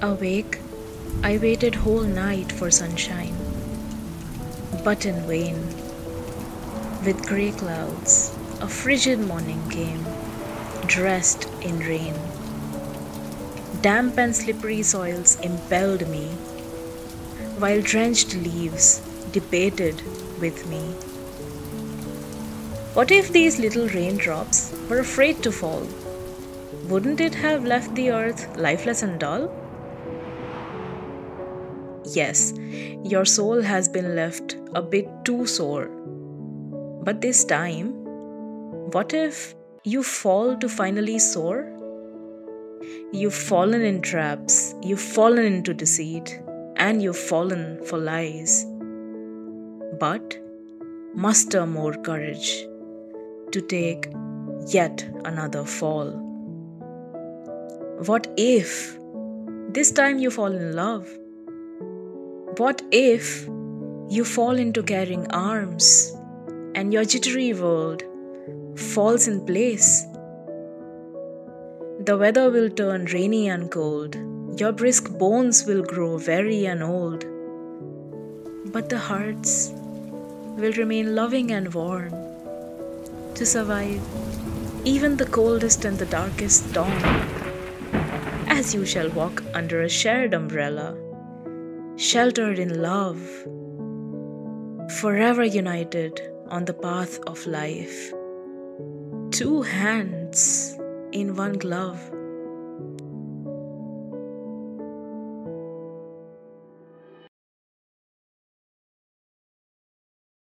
Awake, I waited whole night for sunshine, but in vain. With grey clouds, a frigid morning came, dressed in rain. Damp and slippery soils impelled me, while drenched leaves debated with me. What if these little raindrops were afraid to fall? Wouldn't it have left the earth lifeless and dull? Yes, your soul has been left a bit too sore. But this time, what if you fall to finally soar? You've fallen in traps, you've fallen into deceit, and you've fallen for lies. But muster more courage to take yet another fall. What if this time you fall in love? What if you fall into caring arms and your jittery world falls in place? The weather will turn rainy and cold, your brisk bones will grow weary and old, but the hearts will remain loving and warm to survive even the coldest and the darkest dawn, as you shall walk under a shared umbrella sheltered in love, forever united on the path of life. Two hands in one glove.